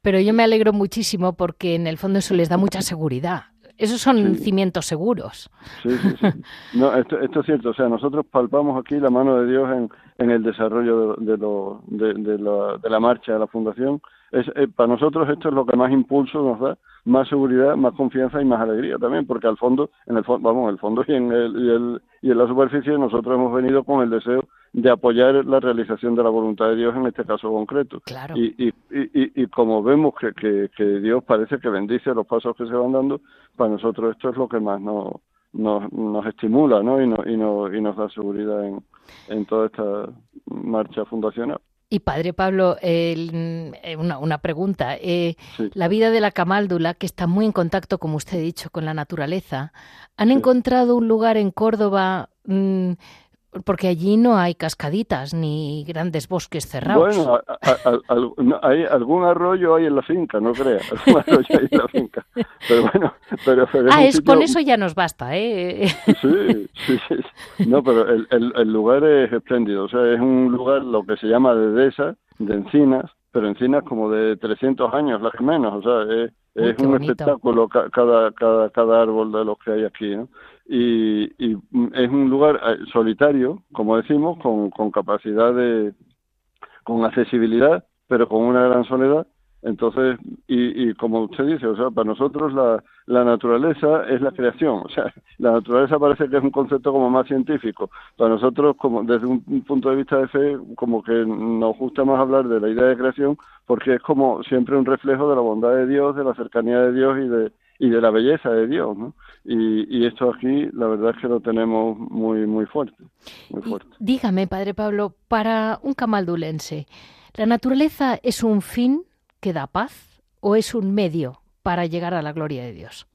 Pero yo me alegro muchísimo porque en el fondo eso les da mucha seguridad. Esos son cimientos seguros. Sí, sí, sí. No, esto, esto, es cierto. O sea, nosotros palpamos aquí la mano de Dios en, en el desarrollo de, lo, de, de, la, de la marcha de la Fundación. Es, eh, para nosotros esto es lo que más impulso nos da, más seguridad, más confianza y más alegría también, porque al fondo, en el fondo, vamos, en el fondo y en, el, y, el, y en la superficie nosotros hemos venido con el deseo de apoyar la realización de la voluntad de Dios en este caso concreto. Y, y, y, y, como vemos que, que, Dios parece que bendice los pasos que se van dando, para nosotros esto es lo que más nos, nos, nos estimula ¿no? y, no, y, no, y nos da seguridad en, en toda esta marcha fundacional. Y padre Pablo, eh, una, una, pregunta. Eh, la vida de la camáldula, que está muy en contacto, como usted ha dicho, con la naturaleza, ¿han encontrado un lugar en Córdoba mm, porque allí no hay cascaditas ni grandes bosques cerrados. Bueno, hay algún arroyo hay en la finca, no creas. Algún arroyo hay en la finca. Pero bueno, pero, ah, es, con eso ya nos basta, ¿eh? Sí, sí, sí. No, pero el, el, lugar es espléndido. O sea, es un lugar, lo que se llama de dehesa, de encinas, pero encinas como de 300 años, las menos. O sea, es, es un espectáculo cada, cada, cada árbol de los que hay aquí, ¿no? Y, es un lugar eh, solitario, como decimos, con, con capacidad de, con accesibilidad, pero con una gran soledad. Entonces, y, y como usted dice, o sea, para nosotros la, la naturaleza es la creación, o sea, la naturaleza parece que es un concepto como más científico. Para nosotros, como desde un punto de vista de fe, como que nos gusta más hablar de la idea de creación, porque es como siempre un reflejo de la bondad de Dios, de la cercanía de Dios y de, y de la belleza de Dios, ¿no? Y, esto aquí, la verdad es que lo tenemos muy, muy fuerte, muy fuerte. dígame, Padre Pablo, para un camaldulense, ¿la naturaleza es un fin que da paz o es un medio para llegar a la gloria de Dios?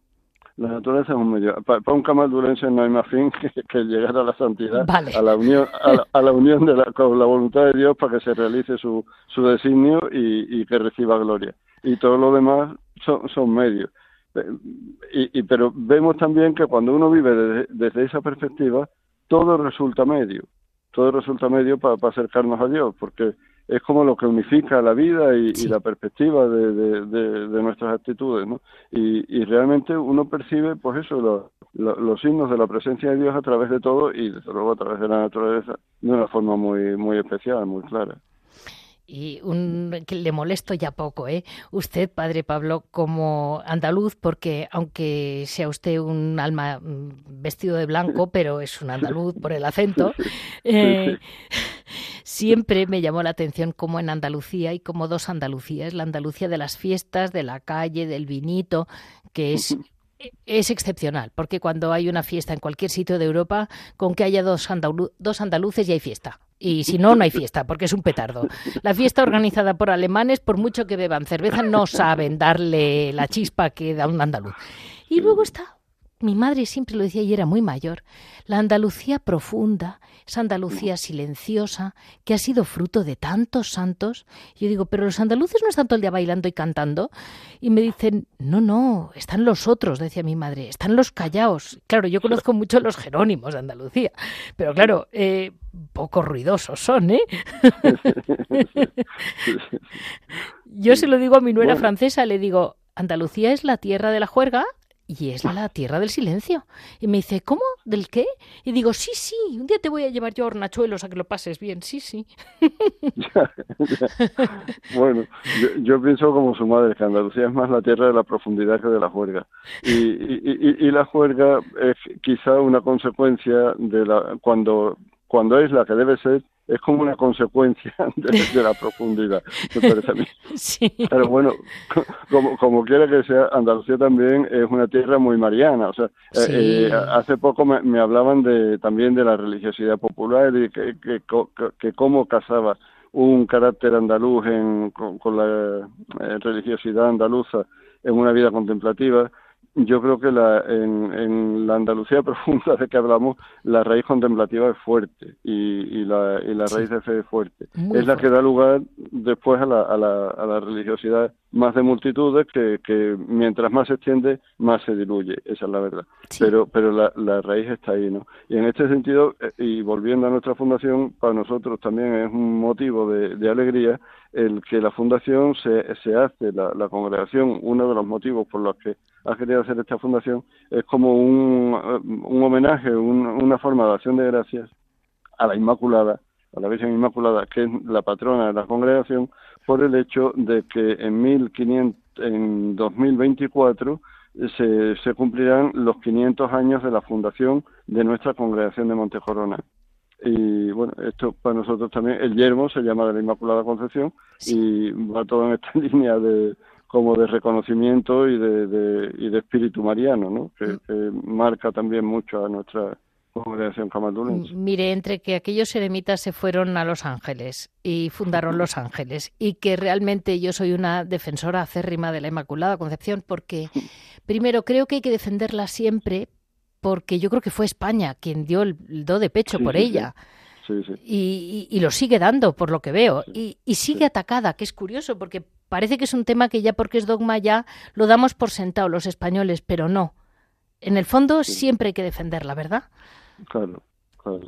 La naturaleza es un medio. Para, un camaldulense no hay más fin que, llegar a la santidad, a la unión, a la, unión de la, con la voluntad de Dios para que se realice su, su designio y, que reciba gloria. Y todo lo demás son, son medios. Y, pero vemos también que cuando uno vive desde, esa perspectiva, todo resulta medio, todo resulta medio para, acercarnos a Dios, porque es como lo que unifica la vida y, la perspectiva de, nuestras actitudes, ¿no? Y, realmente uno percibe, pues eso, los signos de la presencia de Dios a través de todo y desde luego a través de la naturaleza de una forma muy muy especial, muy clara y un, que le molesto ya poco, ¿eh? Usted, padre Pablo, como andaluz, porque aunque sea usted un alma mm, vestido de blanco, pero es un andaluz por el acento, eh, siempre me llamó la atención como en Andalucía y como dos Andalucías, la Andalucía de las fiestas, de la calle, del vinito, que es es excepcional, porque cuando hay una fiesta en cualquier sitio de Europa, con que haya dos, dos andaluces ya hay fiesta. Y si no, no hay fiesta, porque es un petardo. La fiesta organizada por alemanes, por mucho que beban cerveza, no saben darle la chispa que da un andaluz. Y luego está mi madre siempre lo decía y era muy mayor, la Andalucía profunda, esa Andalucía silenciosa, que ha sido fruto de tantos santos. Yo digo, pero los andaluces no están todo el día bailando y cantando. Y me dicen, no, no, están los otros, decía mi madre, están los callaos. Claro, yo conozco mucho los jerónimos de Andalucía, pero claro, eh, poco ruidosos son, ¿eh? yo se lo digo a mi nuera francesa, le digo, Andalucía es la tierra de la juerga y es la tierra del silencio. Y me dice, ¿cómo? ¿Del qué? Y digo, sí, sí, un día te voy a llevar yo a hornachuelos a que lo pases bien, sí, sí. Bueno, yo, pienso como su madre, que Andalucía es más la tierra de la profundidad que de la juerga. Y, y, y la juerga es quizá una consecuencia de la cuando cuando es la que debe ser es como una consecuencia de, la profundidad, me parece a mí. Sí. Pero bueno, como, como quiera que sea, Andalucía también es una tierra muy mariana. O sea, eh, eh, hace poco me, hablaban de también de la religiosidad popular y que, que, que, cómo casaba un carácter andaluz en, con, la eh, religiosidad andaluza en una vida contemplativa yo creo que la, en, en, la Andalucía profunda de que hablamos, la raíz contemplativa es fuerte y, y, la, y la raíz de fe es fuerte. es la que da lugar después a la, a la, a la religiosidad más de multitudes que, que, mientras más se extiende, más se diluye. Esa es la verdad. Pero, pero la, la, raíz está ahí, ¿no? Y en este sentido, eh, y volviendo a nuestra fundación, para nosotros también es un motivo de, de alegría el que la fundación se, se hace, la, la congregación, uno de los motivos por los que ha querido hacer esta fundación es como un, un homenaje, una forma de acción de gracias a la Inmaculada, a la Virgen Inmaculada, que es la patrona de la congregación, por el hecho de que en 1500, en 2024 se, se cumplirán los 500 años de la fundación de nuestra congregación de Montejorona. Y bueno, esto para nosotros también, el yermo se llama de la Inmaculada Concepción y va todo en esta línea de, como de reconocimiento y de, de, y de espíritu mariano, ¿no? Que, mm. que, marca también mucho a nuestra. Mire, entre que aquellos eremitas se fueron a Los Ángeles y fundaron Los Ángeles y que realmente yo soy una defensora acérrima de la Inmaculada Concepción porque primero creo que hay que defenderla siempre porque yo creo que fue España quien dio el do de pecho por ella. Y, y, lo sigue dando, por lo que veo. Y, y, sigue atacada, que es curioso, porque parece que es un tema que ya porque es dogma ya lo damos por sentado los españoles, pero no. En el fondo siempre hay que defenderla, ¿verdad? Claro, claro.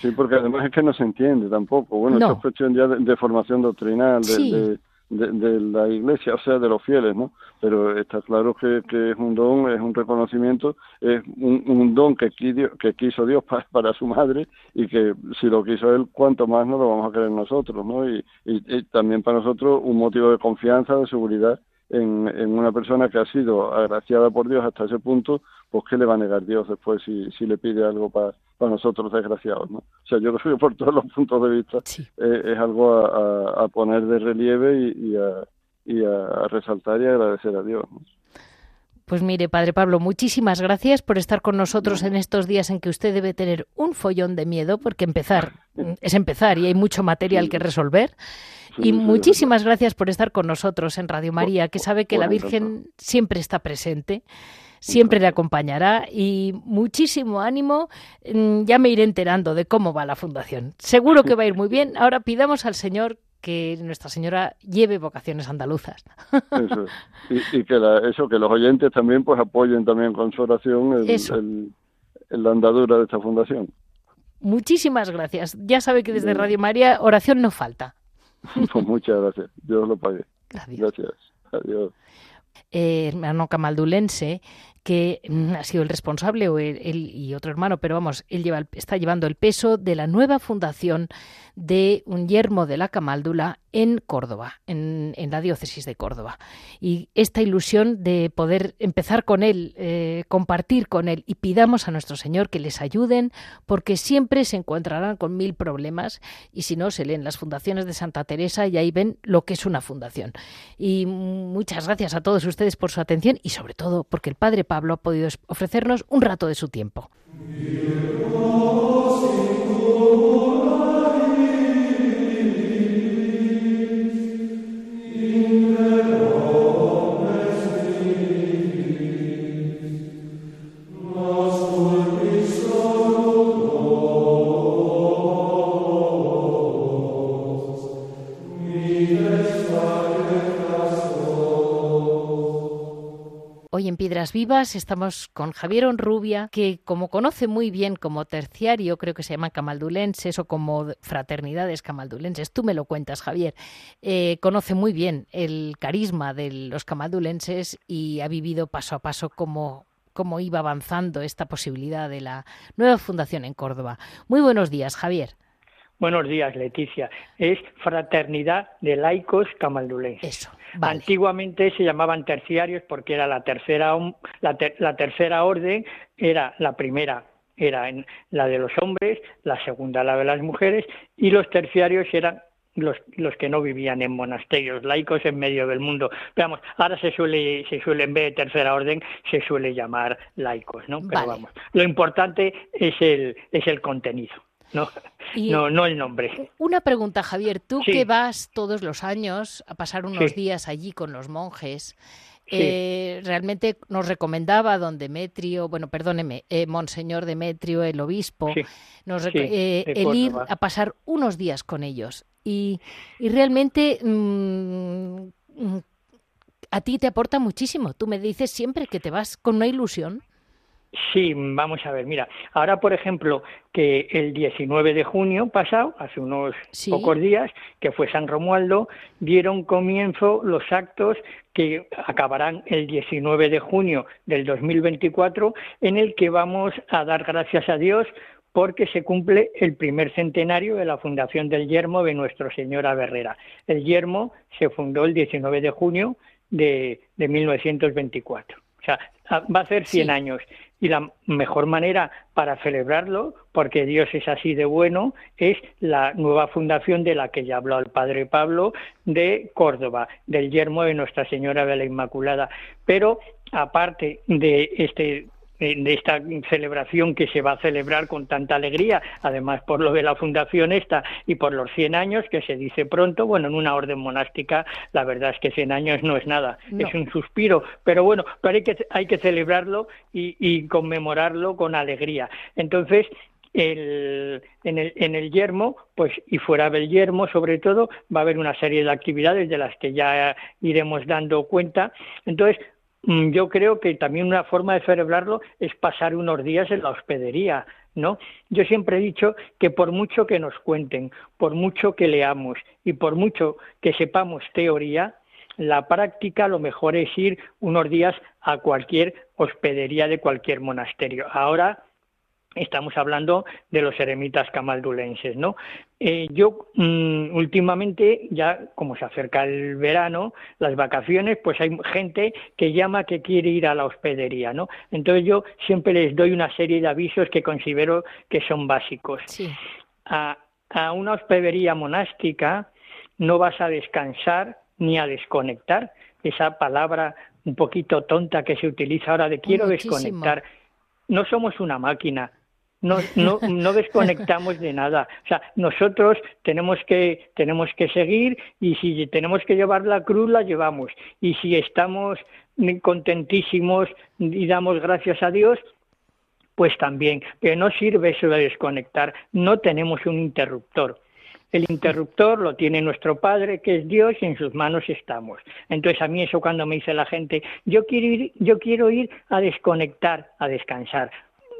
Sí, porque además es que no se entiende tampoco. Bueno, esto es cuestión ya de, formación doctrinal, de, de, la iglesia, o sea, de los fieles, ¿no? Pero está claro que, que es un don, es un reconocimiento, es un, un don que, que quiso Dios para, para, su madre y que si lo quiso Él, cuanto más no lo vamos a querer nosotros, ¿no? Y, y, también para nosotros un motivo de confianza, de seguridad en, en, una persona que ha sido agraciada por Dios hasta ese punto, pues ¿qué le va a negar Dios después si, si le pide algo para, para nosotros desgraciados? ¿no? O sea, yo creo que por todos los puntos de vista eh, es algo a, a, poner de relieve y, y, a, y a resaltar y agradecer a Dios. Pues mire, Padre Pablo, muchísimas gracias por estar con nosotros en estos días en que usted debe tener un follón de miedo, porque empezar es empezar y hay mucho material que resolver. Y muchísimas gracias por estar con nosotros en Radio María, que sabe que la Virgen siempre está presente, siempre le acompañará y muchísimo ánimo. Mm, ya me iré enterando de cómo va la fundación. Seguro que va a ir muy bien. Ahora pidamos al Señor que Nuestra Señora lleve vocaciones andaluzas. Eso, y, que eso, que los oyentes también pues apoyen también con su oración el, la andadura de esta fundación. Muchísimas gracias. Ya sabe que desde Radio María oración no falta. Pues muchas gracias. Dios lo pague. Gracias. Adiós. Eh, hermano camaldulense, que mm, ha sido el responsable, o él, y otro hermano, pero vamos, él lleva, está llevando el peso de la nueva fundación de un yermo de la Camáldula en Córdoba, en, la diócesis de Córdoba. Y esta ilusión de poder empezar con él, eh, compartir con él y pidamos a nuestro Señor que les ayuden, porque siempre se encontrarán con mil problemas y si no, se leen las fundaciones de Santa Teresa y ahí ven lo que es una fundación. Y muchas gracias a todos ustedes por su atención y sobre todo porque el Padre Pablo ha podido ofrecernos un rato de su tiempo. Hoy en Piedras Vivas estamos con Javier Onrubia, que como conoce muy bien como terciario, creo que se llaman camaldulenses o como fraternidades camaldulenses, tú me lo cuentas, Javier, eh, conoce muy bien el carisma de los camaldulenses y ha vivido paso a paso cómo, cómo iba avanzando esta posibilidad de la nueva fundación en Córdoba. Muy buenos días, Javier. Buenos días, Leticia. Es Fraternidad de Laicos Camaldulenses. Eso. Antiguamente se llamaban terciarios porque era la tercera, la, tercera orden, era la primera era la de los hombres, la segunda la de las mujeres y los terciarios eran los, los que no vivían en monasterios laicos en medio del mundo. Veamos, ahora se suele, se suele, en vez de tercera orden, se suele llamar laicos, ¿no? Pero vamos, lo importante es el, es el contenido no, no, no el nombre. Una pregunta, Javier, tú que vas todos los años a pasar unos días allí con los monjes, eh, realmente nos recomendaba don Demetrio, bueno, perdóneme, eh, Monseñor Demetrio, el obispo, nos eh, el ir a pasar unos días con ellos. Y, y realmente mm, mm, a ti te aporta muchísimo. Tú me dices siempre que te vas con una ilusión. Sí, vamos a ver, mira, ahora por ejemplo que el 19 de junio pasado, hace unos pocos días, que fue San Romualdo, dieron comienzo los actos que acabarán el 19 de junio del 2024, en el que vamos a dar gracias a Dios porque se cumple el primer centenario de la fundación del Yermo de Nuestra Señora Berrera. El Yermo se fundó el 19 de junio de, de 1924. O sea, va a ser 100 años y la mejor manera para celebrarlo, porque Dios es así de bueno, es la nueva fundación de la que ya habló el Padre Pablo de Córdoba, del yermo de Nuestra Señora de la Inmaculada. Pero aparte de este de esta celebración que se va a celebrar con tanta alegría, además por lo de la fundación esta y por los 100 años, que se dice pronto, bueno, en una orden monástica la verdad es que 100 años no es nada, es un suspiro, pero bueno, pero hay que, hay que celebrarlo y, y conmemorarlo con alegría. Entonces, el, en, el, en el yermo, pues y fuera del yermo sobre todo, va a haber una serie de actividades de las que ya iremos dando cuenta. Entonces, yo creo que también una forma de celebrarlo es pasar unos días en la hospedería, ¿no? Yo siempre he dicho que por mucho que nos cuenten, por mucho que leamos y por mucho que sepamos teoría, la práctica lo mejor es ir unos días a cualquier hospedería de cualquier monasterio. Ahora estamos hablando de los eremitas camaldulenses, ¿no? Eh, yo mm, últimamente, ya como se acerca el verano, las vacaciones, pues hay gente que llama que quiere ir a la hospedería, ¿no? Entonces yo siempre les doy una serie de avisos que considero que son básicos. A, a una hospedería monástica no vas a descansar ni a desconectar, esa palabra un poquito tonta que se utiliza ahora de quiero desconectar. No somos una máquina, no, no, no desconectamos de nada. O sea, nosotros tenemos que, tenemos que seguir y si tenemos que llevar la cruz, la llevamos. Y si estamos contentísimos y damos gracias a Dios, pues también. Pero no sirve eso de desconectar. No tenemos un interruptor. El interruptor lo tiene nuestro Padre, que es Dios, y en sus manos estamos. Entonces a mí eso cuando me dice la gente, yo quiero ir, yo quiero ir a desconectar, a descansar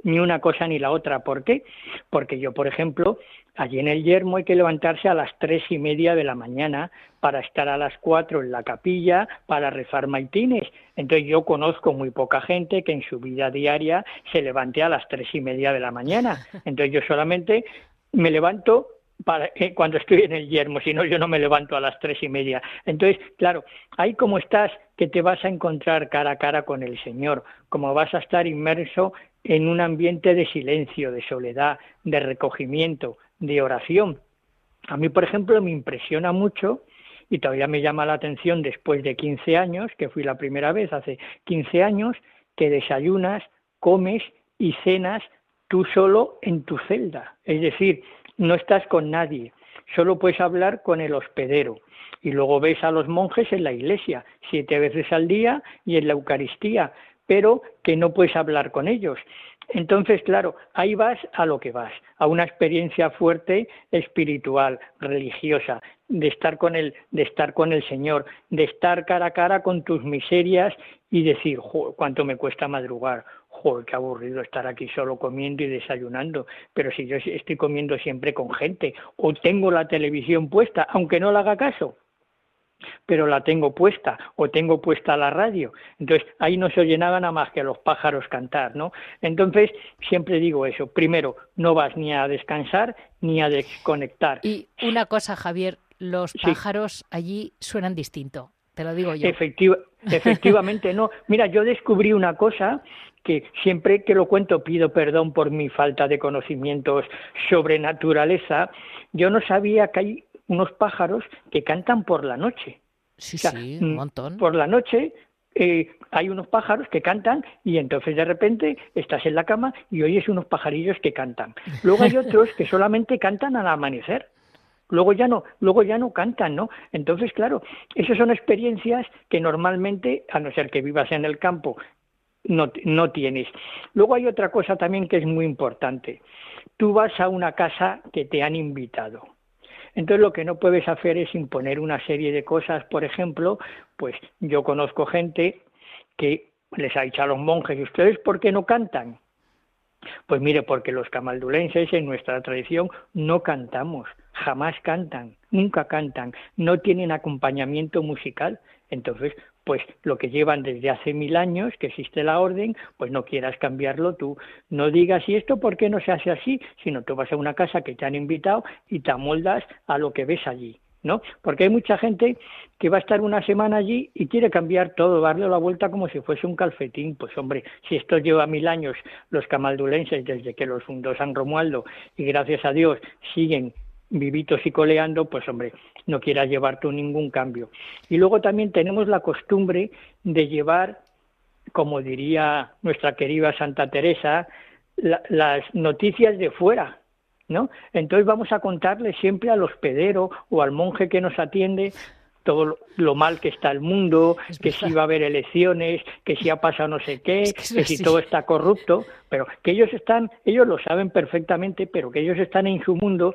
ni una cosa ni la otra. ¿Por qué? Porque yo, por ejemplo, allí en el yermo hay que levantarse a las tres y media de la mañana para estar a las cuatro en la capilla para rezar maitines. Entonces yo conozco muy poca gente que en su vida diaria se levante a las tres y media de la mañana. Entonces yo solamente me levanto para, eh, cuando estoy en el yermo, si no yo no me levanto a las tres y media. Entonces, claro, ahí como estás, que te vas a encontrar cara a cara con el Señor, como vas a estar inmerso en un ambiente de silencio, de soledad, de recogimiento, de oración. A mí, por ejemplo, me impresiona mucho y todavía me llama la atención después de 15 años, que fui la primera vez hace 15 años, que desayunas, comes y cenas tú solo en tu celda. Es decir, no estás con nadie, solo puedes hablar con el hospedero. Y luego ves a los monjes en la iglesia, siete veces al día y en la Eucaristía, pero que no puedes hablar con ellos. Entonces, claro, ahí vas a lo que vas, a una experiencia fuerte espiritual, religiosa, de estar con el, de estar con el Señor, de estar cara a cara con tus miserias y decir, cuánto me cuesta madrugar, joder, qué aburrido estar aquí solo comiendo y desayunando, pero si yo estoy comiendo siempre con gente, o tengo la televisión puesta, aunque no la haga caso, pero la tengo puesta, o tengo puesta la radio, entonces ahí no se oye nada nada más que a los pájaros cantar, ¿no? Entonces, siempre digo eso, primero, no vas ni a descansar ni a desconectar. Y una cosa, Javier, los pájaros allí suenan distinto. Te lo digo yo. efectivamente, no. Mira, yo descubrí una cosa que siempre que lo cuento pido perdón por mi falta de conocimientos sobre naturaleza. Yo no sabía que hay unos pájaros que cantan por la noche. Sí, sí, un mm, montón. Por la noche eh, hay unos pájaros que cantan y entonces de repente estás en la cama y oyes unos pajarillos que cantan. Luego hay otros que solamente cantan al amanecer. Luego ya no, luego ya no cantan, ¿no? Entonces, claro, esas son experiencias que normalmente, a no ser que vivas en el campo no, no tienes. Luego hay otra cosa también que es muy importante. Tú vas a una casa que te han invitado. Entonces lo que no puedes hacer es imponer una serie de cosas. Por ejemplo, pues yo conozco gente que les ha dicho a los monjes, ¿y ustedes por qué no cantan? Pues mire, porque los camaldulenses en nuestra tradición no cantamos, jamás cantan, nunca cantan, no tienen acompañamiento musical. Entonces, pues lo que llevan desde hace mil años, que existe la orden, pues no quieras cambiarlo tú. No digas, ¿y esto por qué no se hace así? Sino tú vas a una casa que te han invitado y te amoldas a lo que ves allí. ¿No? Porque hay mucha gente que va a estar una semana allí y quiere cambiar todo, darle la vuelta como si fuese un calcetín. Pues hombre, si esto lleva mil años, los camaldulenses, desde que los fundó San Romualdo, y gracias a Dios siguen vivitos y coleando, pues hombre, no quieras llevar tú ningún cambio. Y luego también tenemos la costumbre de llevar, como diría nuestra querida Santa Teresa, las noticias de fuera, ¿no? Entonces vamos a contarle siempre al hospedero o al monje que nos atiende todo lo mal que está el mundo, que si va a haber elecciones, que si ha pasado no sé qué, que, si todo está corrupto, pero que ellos están, ellos lo saben perfectamente, pero que ellos están en su mundo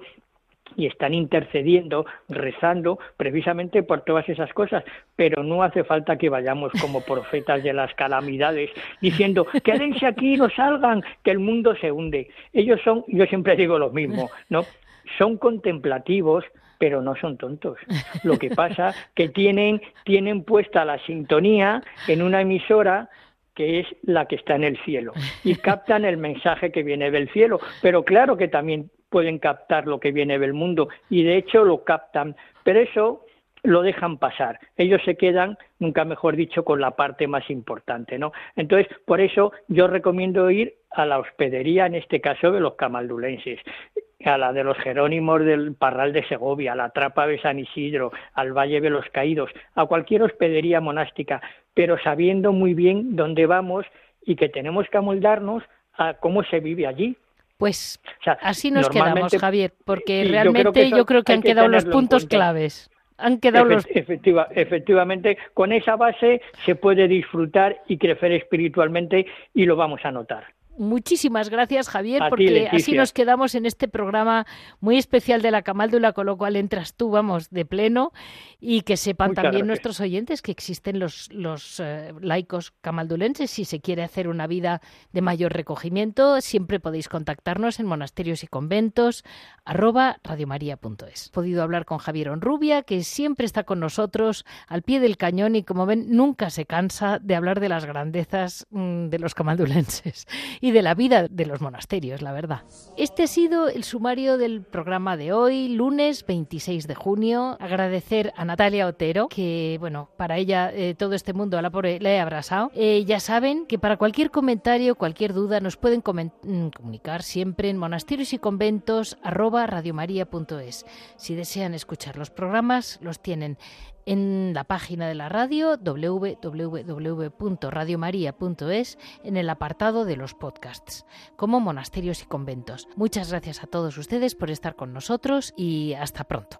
y están intercediendo, rezando precisamente por todas esas cosas, pero no hace falta que vayamos como profetas de las calamidades diciendo, quédense aquí, no salgan, que el mundo se hunde. Ellos son, yo siempre digo lo mismo, ¿no? Son contemplativos, pero no son tontos. Lo que pasa que tienen tienen puesta la sintonía en una emisora que es la que está en el cielo y captan el mensaje que viene del cielo, pero claro que también pueden captar lo que viene del mundo y de hecho lo captan, pero eso lo dejan pasar. Ellos se quedan, nunca mejor dicho, con la parte más importante, ¿no? Entonces, por eso yo recomiendo ir a la hospedería, en este caso de los camaldulenses, a la de los Jerónimos del Parral de Segovia, a la Trapa de San Isidro, al Valle de los Caídos, a cualquier hospedería monástica, pero sabiendo muy bien dónde vamos y que tenemos que amoldarnos a cómo se vive allí, pues así nos quedamos, Javier, porque realmente yo creo que, han quedado los puntos claves. Han quedado los... efectivamente, con esa base se puede disfrutar y crecer espiritualmente y lo vamos a notar. Muchísimas gracias, Javier, porque así nos quedamos en este programa muy especial de la Camáldula, con lo cual entras tú, vamos, de pleno, y que sepan también nuestros oyentes que existen los, los eh, laicos camaldulenses. Si se quiere hacer una vida de mayor recogimiento, siempre podéis contactarnos en monasterios y conventos, arroba radiomaria.es. He podido hablar con Javier Onrubia, que siempre está con nosotros al pie del cañón y, como ven, nunca se cansa de hablar de las grandezas mm, de los camaldulenses y de la vida de los monasterios, la verdad. Este ha sido el sumario del programa de hoy, lunes 26 de junio. Agradecer a Natalia Otero, que, bueno, para ella eh, todo este mundo a la pobre le he abrazado. Eh, ya saben que para cualquier comentario, cualquier duda, nos pueden mm, comunicar siempre en monasterios y conventos Si desean escuchar los programas, los tienen en la página de la radio www.radiomaria.es en el apartado de los podcasts, como monasterios y conventos. Muchas gracias a todos ustedes por estar con nosotros y hasta pronto.